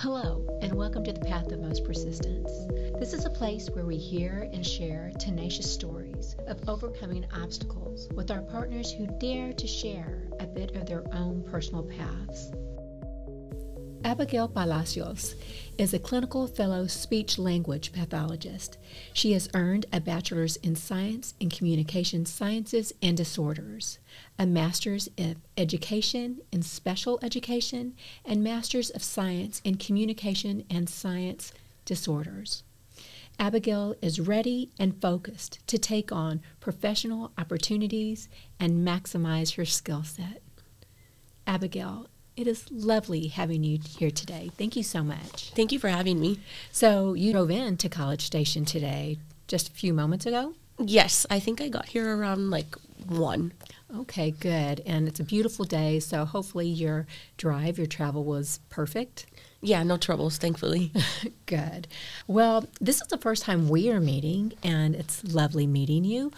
Hello, and welcome to the Path of Most Persistence. This is a place where we hear and share tenacious stories of overcoming obstacles with our partners who dare to share a bit of their own personal paths. Abigail Palacios is a clinical fellow speech language pathologist. She has earned a bachelor's in science in communication sciences and disorders, a master's in education in special education, and master's of science in communication and science disorders. Abigail is ready and focused to take on professional opportunities and maximize her skill set. Abigail it is lovely having you here today. Thank you so much. Thank you for having me. So, you drove in to College Station today just a few moments ago? Yes, I think I got here around like 1. Okay, good. And it's a beautiful day, so hopefully your drive, your travel was perfect. Yeah, no troubles, thankfully. good. Well, this is the first time we are meeting, and it's lovely meeting you.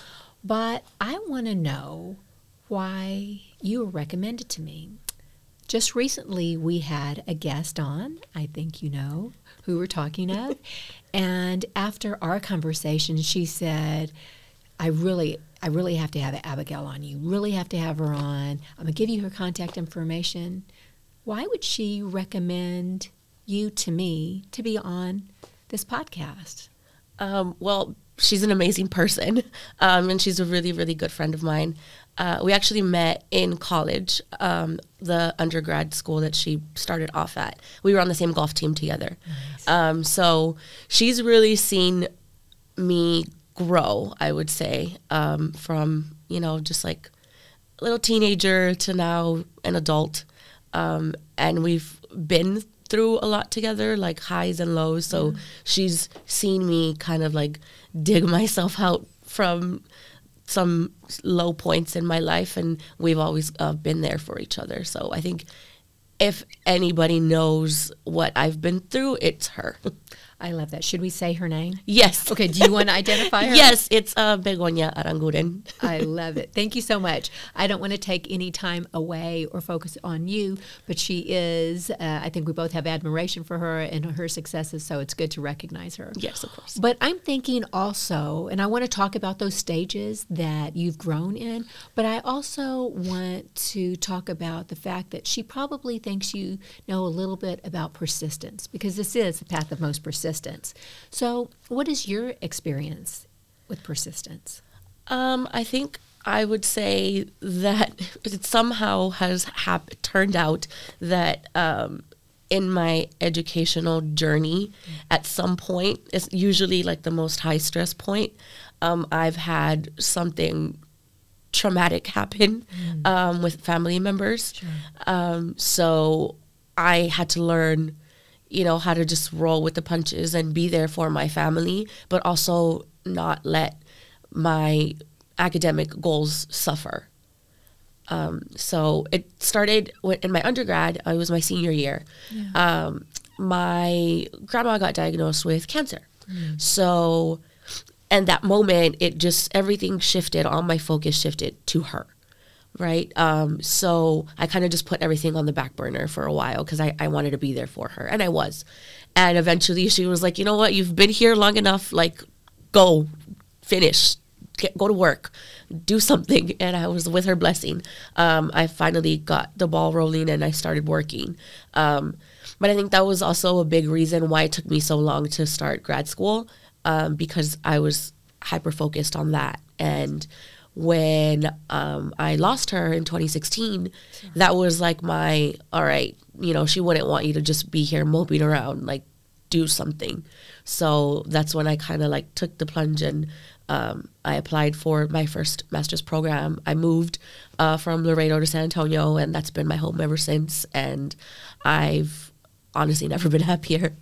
But I want to know why you were recommended to me. Just recently, we had a guest on, I think you know who we're talking of. and after our conversation, she said, I really, I really have to have Abigail on. You really have to have her on. I'm going to give you her contact information. Why would she recommend you to me to be on this podcast? Um, well, she's an amazing person, um, and she's a really, really good friend of mine. Uh, we actually met in college, um, the undergrad school that she started off at. We were on the same golf team together. Nice. Um, so she's really seen me grow, I would say, um, from, you know, just like a little teenager to now an adult. Um, and we've been through a lot together, like highs and lows. So she's seen me kind of like dig myself out from some low points in my life, and we've always uh, been there for each other. So I think if anybody knows what I've been through, it's her. I love that. Should we say her name? Yes. Okay. Do you want to identify her? yes, it's uh, Begonia Aranguren. I love it. Thank you so much. I don't want to take any time away or focus on you, but she is. Uh, I think we both have admiration for her and her successes, so it's good to recognize her. Yes, of course. But I'm thinking also, and I want to talk about those stages that you've grown in, but I also want to talk about the fact that she probably thinks you know a little bit about persistence because this is the path of most persistence persistence. So, what is your experience with persistence? Um, I think I would say that it somehow has hap- turned out that um, in my educational journey, mm. at some point, it's usually like the most high stress point, um, I've had something traumatic happen mm. um, with family members. Sure. Um, so I had to learn you know, how to just roll with the punches and be there for my family, but also not let my academic goals suffer. Um, so it started in my undergrad. It was my senior year. Yeah. Um, my grandma got diagnosed with cancer. Mm. So, and that moment, it just everything shifted. All my focus shifted to her right? Um, so I kind of just put everything on the back burner for a while because I, I wanted to be there for her, and I was. And eventually she was like, you know what, you've been here long enough, like, go, finish, get, go to work, do something. And I was with her blessing. Um, I finally got the ball rolling and I started working. Um, but I think that was also a big reason why it took me so long to start grad school um, because I was hyper focused on that. And when um, I lost her in 2016, that was like my, all right, you know, she wouldn't want you to just be here moping around, like do something. So that's when I kind of like took the plunge and um, I applied for my first master's program. I moved uh, from Laredo to San Antonio, and that's been my home ever since. And I've honestly never been happier.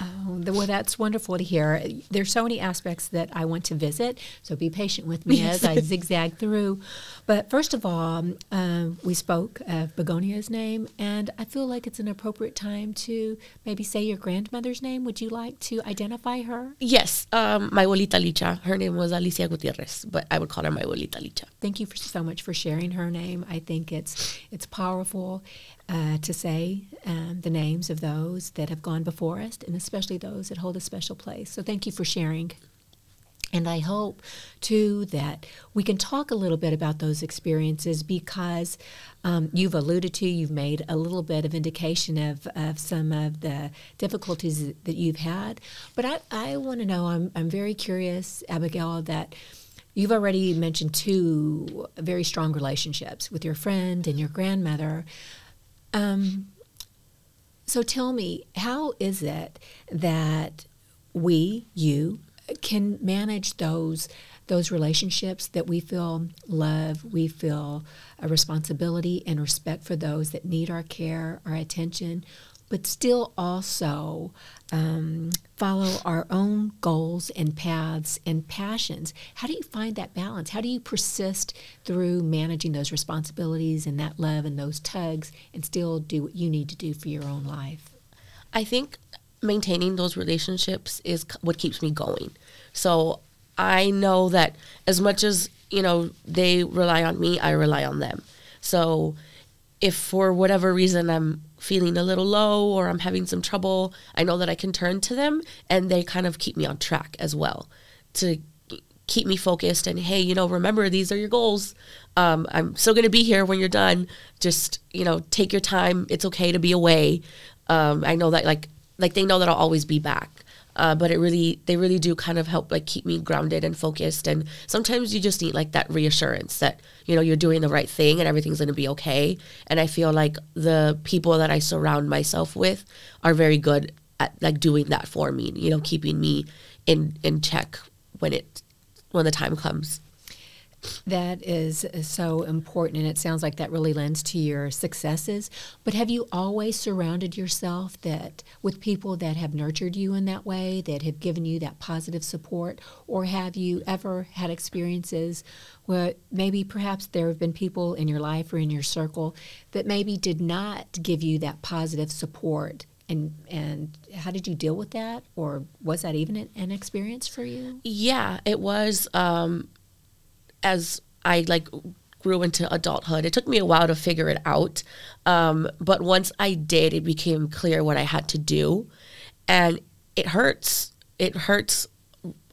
Oh, well, that's wonderful to hear. There's so many aspects that I want to visit, so be patient with me as I zigzag through. But first of all, um, we spoke of Begonia's name, and I feel like it's an appropriate time to maybe say your grandmother's name. Would you like to identify her? Yes, um, my abuelita Licha. Her name was Alicia Gutierrez, but I would call her my abuelita Licha. Thank you for, so much for sharing her name. I think it's it's powerful uh, to say um, the names of those that have gone before us, and especially those that hold a special place. So thank you for sharing. And I hope, too, that we can talk a little bit about those experiences because um, you've alluded to, you've made a little bit of indication of, of some of the difficulties that you've had. But I, I want to know, I'm, I'm very curious, Abigail, that you've already mentioned two very strong relationships with your friend and your grandmother. Um, so tell me, how is it that we, you, can manage those those relationships that we feel love, we feel a responsibility and respect for those that need our care, our attention, but still also um, follow our own goals and paths and passions. How do you find that balance? How do you persist through managing those responsibilities and that love and those tugs and still do what you need to do for your own life? I think maintaining those relationships is what keeps me going. So I know that as much as, you know, they rely on me, I rely on them. So if for whatever reason I'm feeling a little low or I'm having some trouble, I know that I can turn to them and they kind of keep me on track as well to keep me focused and hey, you know, remember these are your goals. Um, I'm still going to be here when you're done. Just, you know, take your time. It's okay to be away. Um, I know that like like they know that I'll always be back. Uh, but it really they really do kind of help like keep me grounded and focused. And sometimes you just need like that reassurance that you know you're doing the right thing and everything's going to be okay. And i feel like the people that i surround myself with are very good at like doing that for me you know keeping me in in check when it when the time comes that is so important, and it sounds like that really lends to your successes. But have you always surrounded yourself that with people that have nurtured you in that way, that have given you that positive support, or have you ever had experiences where maybe perhaps there have been people in your life or in your circle that maybe did not give you that positive support? And and how did you deal with that? Or was that even an experience for you? Yeah it was um, as I like grew into adulthood. It took me a while to figure it out. Um, but once I did, it became clear what I had to do. And it hurts. It hurts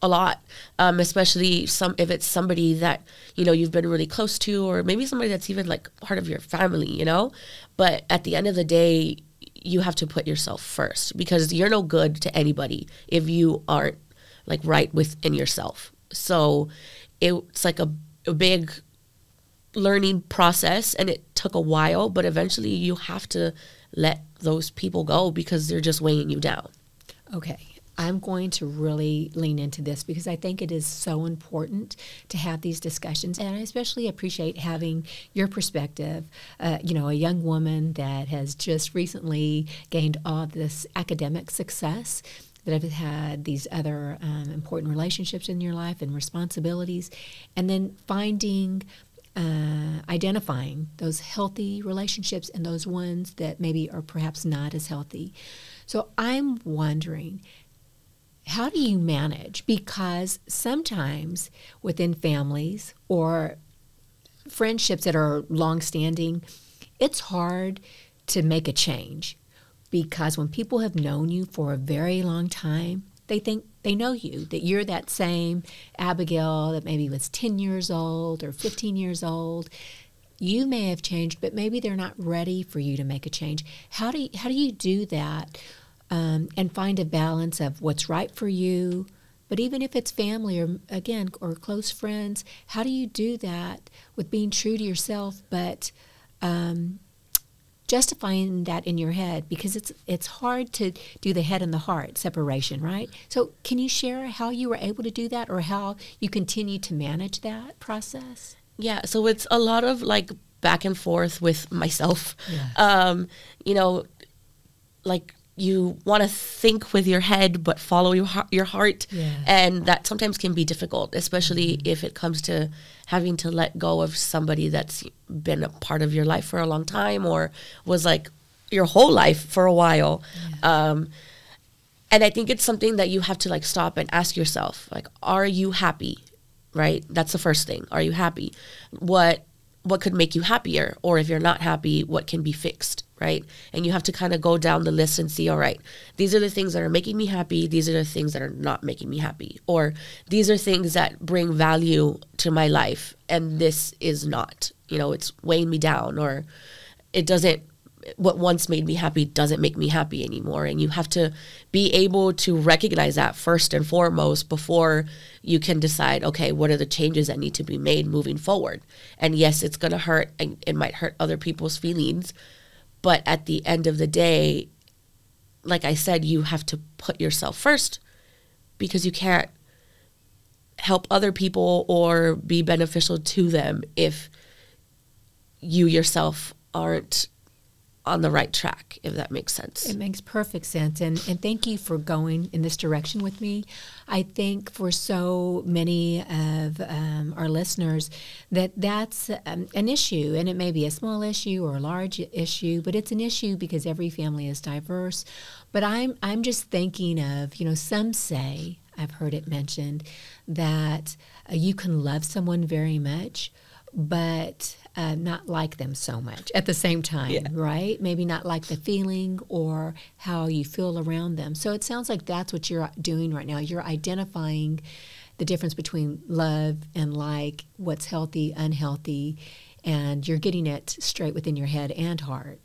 a lot, um, especially some if it's somebody that you know you've been really close to, or maybe somebody that's even like part of your family, you know. But at the end of the day, you have to put yourself first because you're no good to anybody if you aren't like right within yourself. So it's like a, a big learning process and it took a while, but eventually you have to let those people go because they're just weighing you down. Okay. I'm going to really lean into this because I think it is so important to have these discussions. And I especially appreciate having your perspective. Uh, you know, a young woman that has just recently gained all this academic success that have had these other um, important relationships in your life and responsibilities, and then finding, uh, identifying those healthy relationships and those ones that maybe are perhaps not as healthy. So I'm wondering, how do you manage? Because sometimes within families or friendships that are long-standing, it's hard to make a change because when people have known you for a very long time, they think they know you, that you're that same Abigail that maybe was 10 years old or 15 years old. You may have changed, but maybe they're not ready for you to make a change. How do you, how do you do that um, and find a balance of what's right for you? But even if it's family or again or close friends, how do you do that with being true to yourself, but um, justifying that in your head because it's it's hard to do the head and the heart separation, right? So can you share how you were able to do that or how you continue to manage that process? Yeah, so it's a lot of like back and forth with myself. Yes. Um, you know, like you want to think with your head but follow your heart, your heart. And that sometimes can be difficult especially mm-hmm. if it comes to having to let go of somebody that's been a part of your life for a long time or was like your whole life for a while. Um, and i think it's something that you have to like stop and ask yourself like are you happy? Right? That's the first thing. Are you happy? What what could make you happier or if you're not happy what can be fixed right? And you have to kind of go down the list and see all right these are the things that are making me happy these are the things that are not making me happy or these are things that bring value to my life and this is not you know it's weighing me down or it doesn't what once made me happy doesn't make me happy anymore. And you have to be able to recognize that first and foremost before you can decide, okay, what are the changes that need to be made moving forward? And yes, it's going to hurt and it might hurt other people's feelings. But at the end of the day, like I said, you have to put yourself first because you can't help other people or be beneficial to them if you yourself aren't on the right track, if that makes sense. It makes perfect sense. And, and thank you for going in this direction with me. I think for so many of um, our listeners that that's um, an issue, and it may be a small issue or a large issue, but it's an issue because every family is diverse. But I'm, I'm just thinking of, you know, some say, I've heard it mentioned, that uh, you can love someone very much, but uh, not like them so much at the same time, yeah. right? Maybe not like the feeling or how you feel around them. So it sounds like that's what you're doing right now. You're identifying the difference between love and like, what's healthy, unhealthy, and you're getting it straight within your head and heart.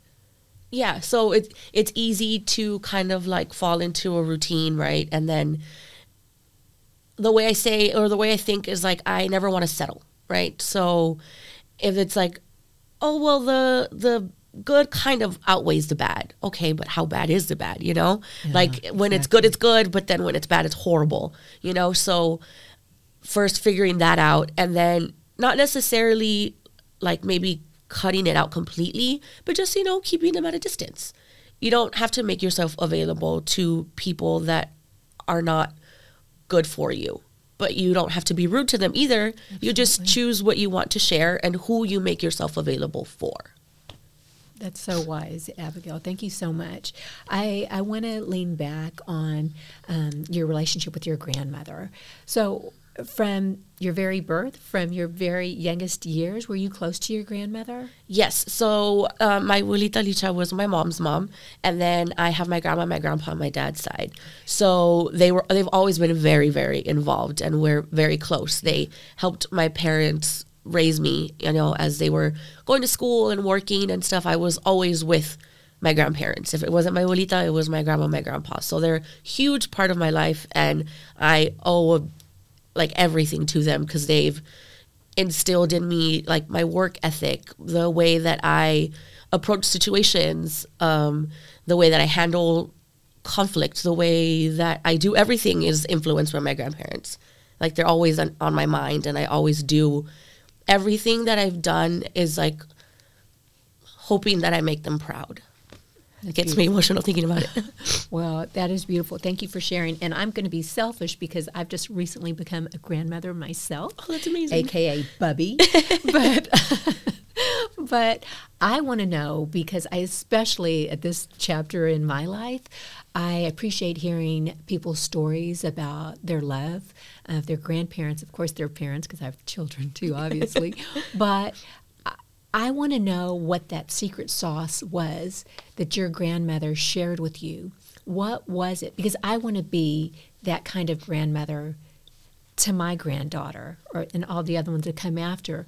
Yeah, so it's it's easy to kind of like fall into a routine, right? And then the way I say or the way I think is like I never want to settle, right? So if it's like, oh well, the the good kind of outweighs the bad. Okay, but how bad is the bad? You know, yeah, like when exactly. it's good, it's good, but then when it's bad, it's horrible. You know, so first figuring that out, and then not necessarily like maybe cutting it out completely, but just you know keeping them at a distance. You don't have to make yourself available to people that are not good for you but you don't have to be rude to them either. Absolutely. You just choose what you want to share and who you make yourself available for. That's so wise, Abigail. Thank you so much. I, I want to lean back on um, your relationship with your grandmother. So, from your very birth, from your very youngest years, were you close to your grandmother? Yes. So um, my abuelita Licha was my mom's mom, and then I have my grandma, my grandpa on my dad's side. So they were they've always been very very involved, and we're very close. They helped my parents raise me, you know, as they were going to school and working and stuff. I was always with my grandparents. If it wasn't my abuelita, it was my grandma, my grandpa. So they're a huge part of my life, and I owe like everything to them because they've instilled in me like my work ethic, the way that I approach situations, um, the way that I handle conflict, the way that I do everything is influenced by my grandparents. Like they're always on, on my mind, and I always do everything that I've done is like hoping that I make them proud. It gets beautiful. me emotional thinking about it. well, that is beautiful. Thank you for sharing. And I'm going to be selfish because I've just recently become a grandmother myself. Oh, that's amazing. AKA Bubby. but but I want to know because I especially at this chapter in my life, I appreciate hearing people's stories about their love of their grandparents, of course their parents because I have children too obviously. but I want to know what that secret sauce was that your grandmother shared with you. What was it? Because I want to be that kind of grandmother to my granddaughter or and all the other ones that come after.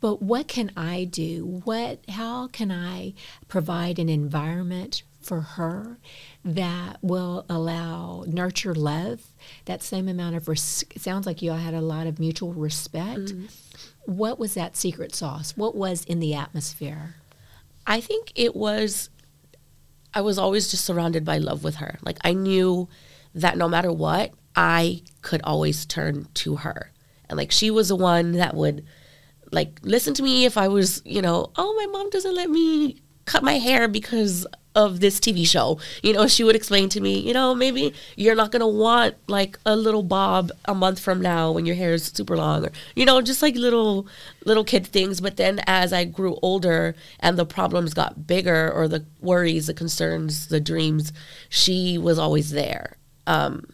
But what can I do? What how can I provide an environment for her that will allow nurture love, that same amount of res- sounds like you all had a lot of mutual respect. Mm-hmm what was that secret sauce? What was in the atmosphere? I think it was, I was always just surrounded by love with her. Like I knew that no matter what, I could always turn to her. And like she was the one that would like listen to me if I was, you know, oh, my mom doesn't let me cut my hair because of this TV show. You know, she would explain to me, you know, maybe you're not going to want like a little bob a month from now when your hair is super long or you know, just like little little kid things, but then as I grew older and the problems got bigger or the worries, the concerns, the dreams, she was always there. Um,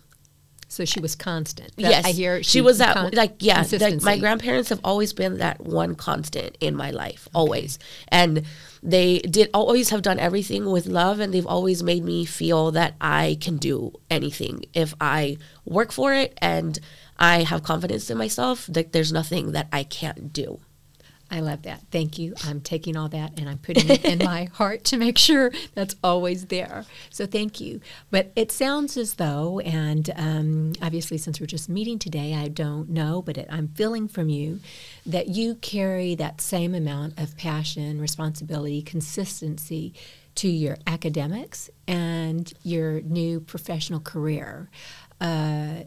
So she was constant. That- yes, I hear she, was that con- like yeah. Like my grandparents have always been that one constant in my life, always, and they did always have done everything with love, and they've always made me feel that I can do anything if I work for it and I have confidence in myself. That there's nothing that I can't do. I love that. Thank you. I'm taking all that and I'm putting it in my heart to make sure that's always there. So thank you. But it sounds as though, and um, obviously since we're just meeting today, I don't know, but it, I'm feeling from you that you carry that same amount of passion, responsibility, consistency to your academics and your new professional career. Uh,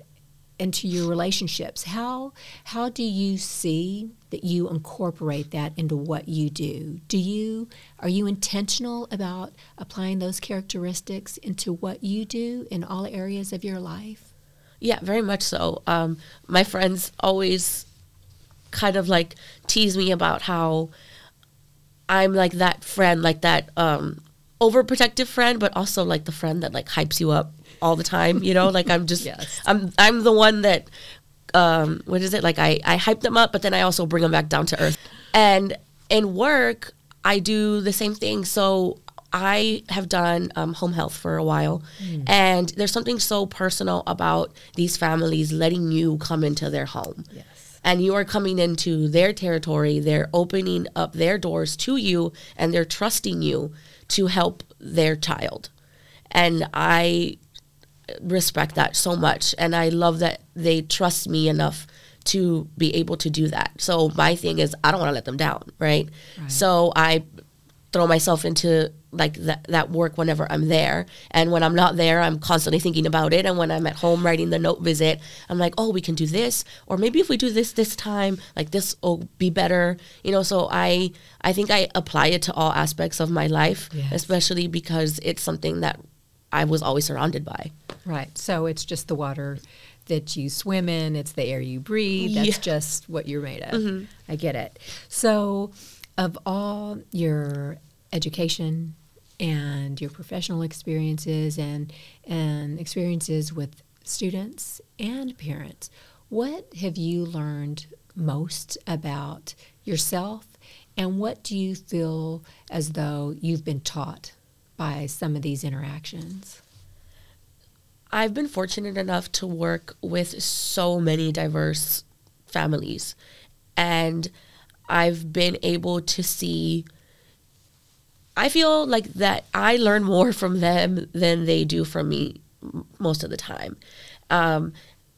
into your relationships. How how do you see that you incorporate that into what you do? Do you are you intentional about applying those characteristics into what you do in all areas of your life? Yeah, very much so. Um, my friends always kind of like tease me about how I'm like that friend, like that um, overprotective friend, but also like the friend that like hypes you up all the time. You know, like I'm just Yes. I'm I'm the one that um, what is it like I I hype them up, but then I also bring them back down to earth. And in work, I do the same thing. So I have done um, home health for a while, and there's something so personal about these families letting you come into their home. Yes. And you are coming into their territory. They're opening up their doors to you, and they're trusting you to help their child. And I respect that so much and I love that they trust me enough to be able to do that. So my thing is I don't want to let them down, right? Right. So I throw myself into like that that work whenever I'm there. And when I'm not there, I'm constantly thinking about it. And when I'm at home writing the note visit, I'm like, "Oh, we can do this or maybe if we do this this time, like this will be better." You know, so I I think I apply it to all aspects of my life, Yes. especially because it's something that I was always surrounded by. right. So it's just the water that you swim in it's the air you breathe that's Yeah. just what you're made of. Mm-hmm. I get it. So of all your education and your professional experiences and and experiences with students and parents what have you learned most about yourself? And what do you feel as though you've been taught by some of these interactions I've been fortunate enough to work with so many diverse families, and I've been able to see. I feel like that I learn more from them than they do from me most of the time. Um,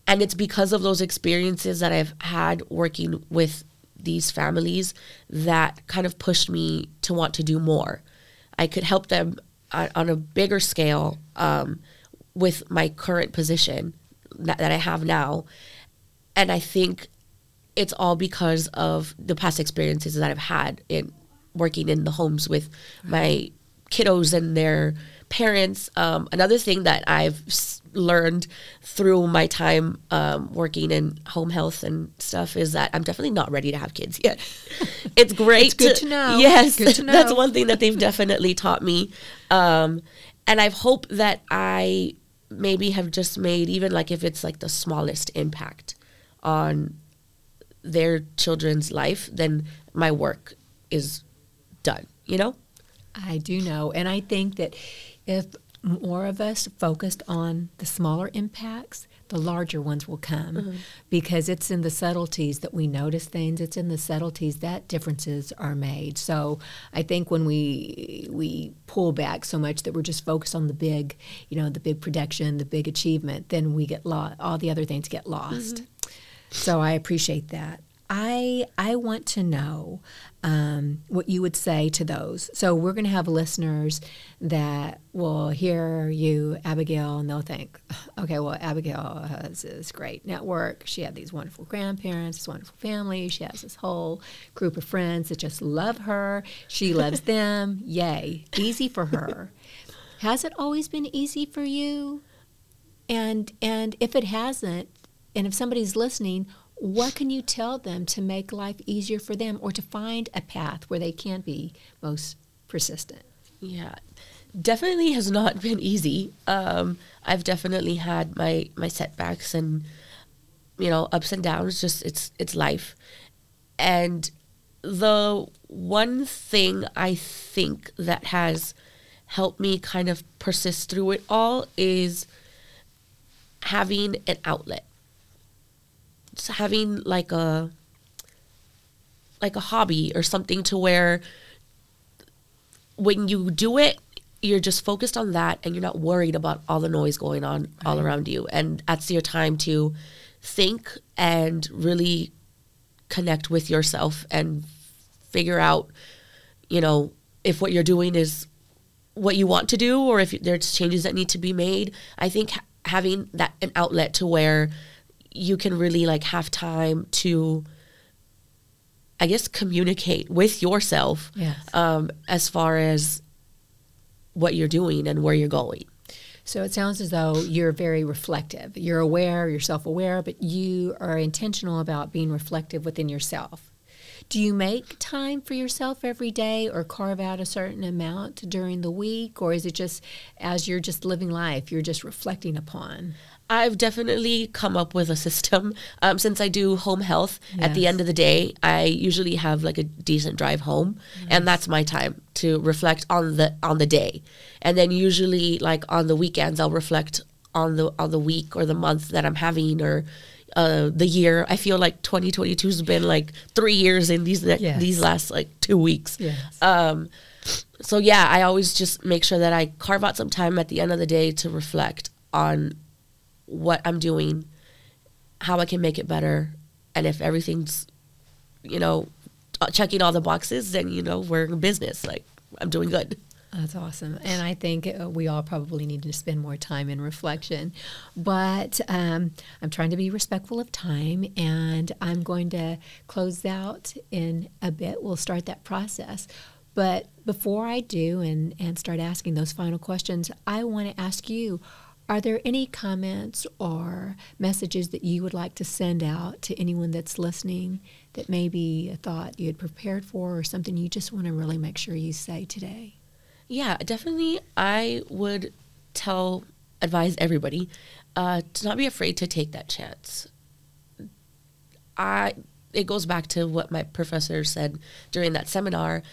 and it's because of those experiences that I've had working with these families that kind of pushed me to want to do more. I could help them on, a bigger scale um, with my current position that, that I have now. And I think it's all because of the past experiences that I've had in working in the homes with my kiddos and their parents. Um, another thing that I've s- learned through my time um, working in home health and stuff is that I'm definitely not ready to have kids yet. it's great. It's good to know. Yes, Good to that's one thing that they've definitely taught me. Um, and I've hoped that I maybe have just made even like if it's like the smallest impact on their children's life, then my work is done. You know? I do know. And I think that if more of us focused on the smaller impacts, the larger ones will come mm-hmm. because it's in the subtleties that we notice things. It's in the subtleties that differences are made. So I think when we we pull back so much that we're just focused on the big, you know, the big production, the big achievement, then we get lost. All the other things get lost. Mm-hmm. So I appreciate that. I I want to know um, what you would say to those. So we're going to have listeners that will hear you, Abigail, and they'll think, okay, well, Abigail has this great network. She had these wonderful grandparents, this wonderful family. She has this whole group of friends that just love her. She loves them. Yay, easy for her. Has it always been easy for you? And and if it hasn't, and if somebody's listening, what can you tell them to make life easier for them or to find a path where they can be most persistent? Yeah. definitely has not been easy. Um, I've definitely had my my setbacks and you know ups and downs. Just it's it's life, and the one thing I think that has helped me kind of persist through it all is having an outlet. Having like a like a hobby or something to where when you do it you're just focused on that and you're not worried about all the noise going on right. all around you and that's your time to think and really connect with yourself and figure out you know if what you're doing is what you want to do or if there's changes that need to be made i think having that an outlet to where you can really like have time to i guess communicate with yourself yes. um, as far as what you're doing and where you're going. So it sounds as though you're very reflective. You're aware, you're self aware, but you are intentional about being reflective within yourself. Do you make time for yourself every day or carve out a certain amount during the week? Or is it just as you're just living life, you're just reflecting upon? I've definitely come up with a system. Um, since I do home health, yes. at the end of the day, I usually have like a decent drive home, yes. and that's my time to reflect on the on the day. And then usually, like on the weekends, I'll reflect on the on the week or the month that I'm having or uh, the year. I feel like 2022 has been like three years in these yes. these last like two weeks. Yes. Um, so yeah, I always just make sure that I carve out some time at the end of the day to reflect on what I'm doing, how I can make it better, and if everything's, you know, checking all the boxes, then you know we're in business. Like I'm doing good. That's awesome. And I think uh, we all probably need to spend more time in reflection. But um, I'm trying to be respectful of time, and I'm going to close out in a bit. We'll start that process. But before I do and, and start asking those final questions, I want to ask you are there any comments or messages that you would like to send out to anyone that's listening that maybe a thought you had prepared for or something you just want to really make sure you say today? Yeah, definitely. I would tell, advise everybody uh, to not be afraid to take that chance. I it goes back to what my professor said during that seminar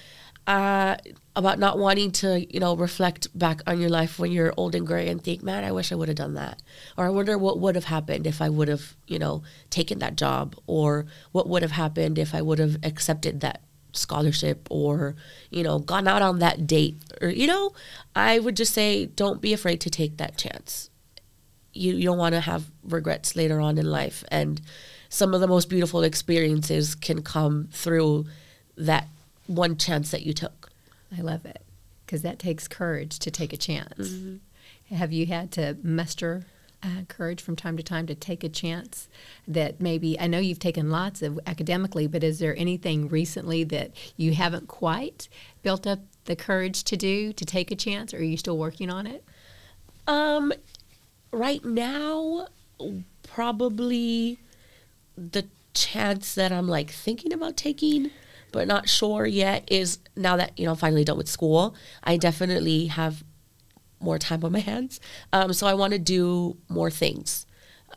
uh, about not wanting to, you know, reflect back on your life when you're old and gray and think, man, I wish I would have done that. Or I wonder what would have happened if I would have, you know, taken that job. Or what would have happened if I would have accepted that scholarship or, you know, gone out on that date. Or, you know, I would just say, don't be afraid to take that chance. You, you don't want to have regrets later on in life. And some of the most beautiful experiences can come through that one chance that you took. I love it because that takes courage to take a chance. Mm-hmm. Have you had to muster uh, courage from time to time to take a chance that maybe I know you've taken lots of academically, but is there anything recently that you haven't quite built up the courage to do to take a chance, or are you still working on it? Um, right now, probably the chance that I'm like thinking about taking but not sure yet is now that you know finally done with school, I definitely have more time on my hands. Um, so I want to do more things.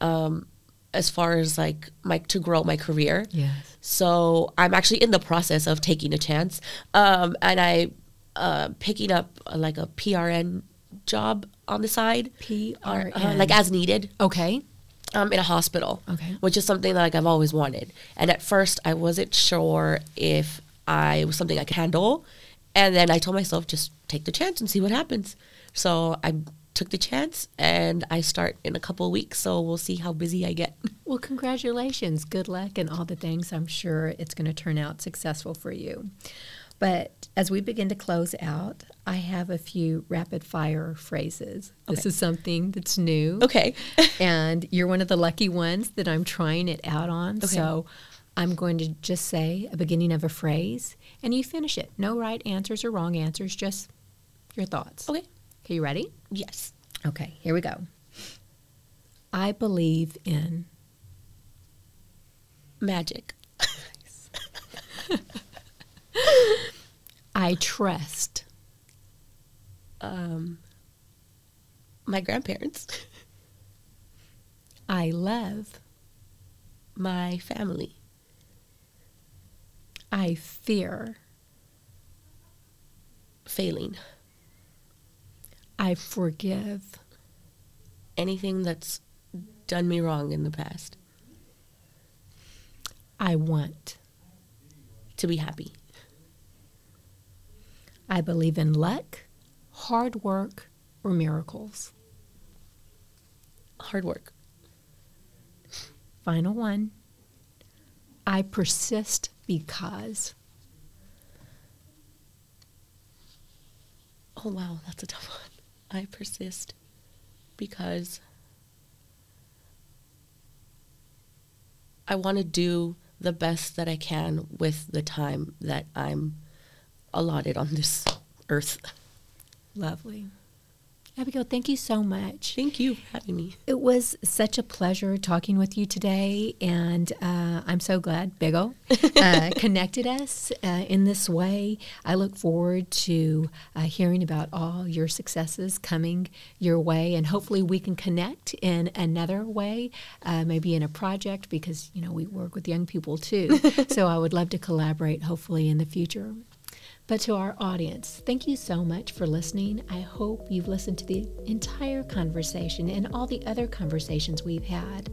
Um, as far as like my to grow my career. Yes. So I'm actually in the process of taking a chance, um, and I uh, picking up uh, like a PRN job on the side. PRN, uh, like as needed. Okay um, in a hospital, okay. which is something that like I've always wanted. And at first, I wasn't sure if I was something I could handle, and then I told myself just take the chance and see what happens. So I took the chance, and I start in a couple of weeks. So we'll see how busy I get. Well, congratulations, good luck, and all the things. I'm sure it's going to turn out successful for you. But as we begin to close out, I have a few rapid fire phrases. Okay. This is something that's new. Okay. and you're one of the lucky ones that I'm trying it out on. Okay. So I'm going to just say a beginning of a phrase and you finish it. No right answers or wrong answers, just your thoughts. Okay. Are you ready? Yes. Okay, here we go. I believe in magic. I trust. Um, my grandparents, I love. my family, I fear. failing, I forgive. anything that's done me wrong in the past, I want. to be happy. I believe in luck, hard work, or miracles. Hard work. Final one. I persist because. Oh, wow, that's a tough one. I persist because I want to do the best that I can with the time that I'm allotted on this earth. Lovely. Abigail, thank you so much. Thank you for having me. It was such a pleasure talking with you today, and uh, I'm so glad Big O uh, connected us uh, in this way. I look forward to uh, hearing about all your successes coming your way, and hopefully we can connect in another way, uh, maybe in a project, because you know we work with young people too. so I would love to collaborate, hopefully in the future. But to our audience, thank you so much for listening. I hope you've listened to the entire conversation and all the other conversations we've had.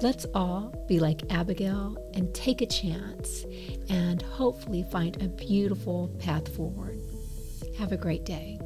Let's all be like Abigail and take a chance and hopefully find a beautiful path forward. Have a great day.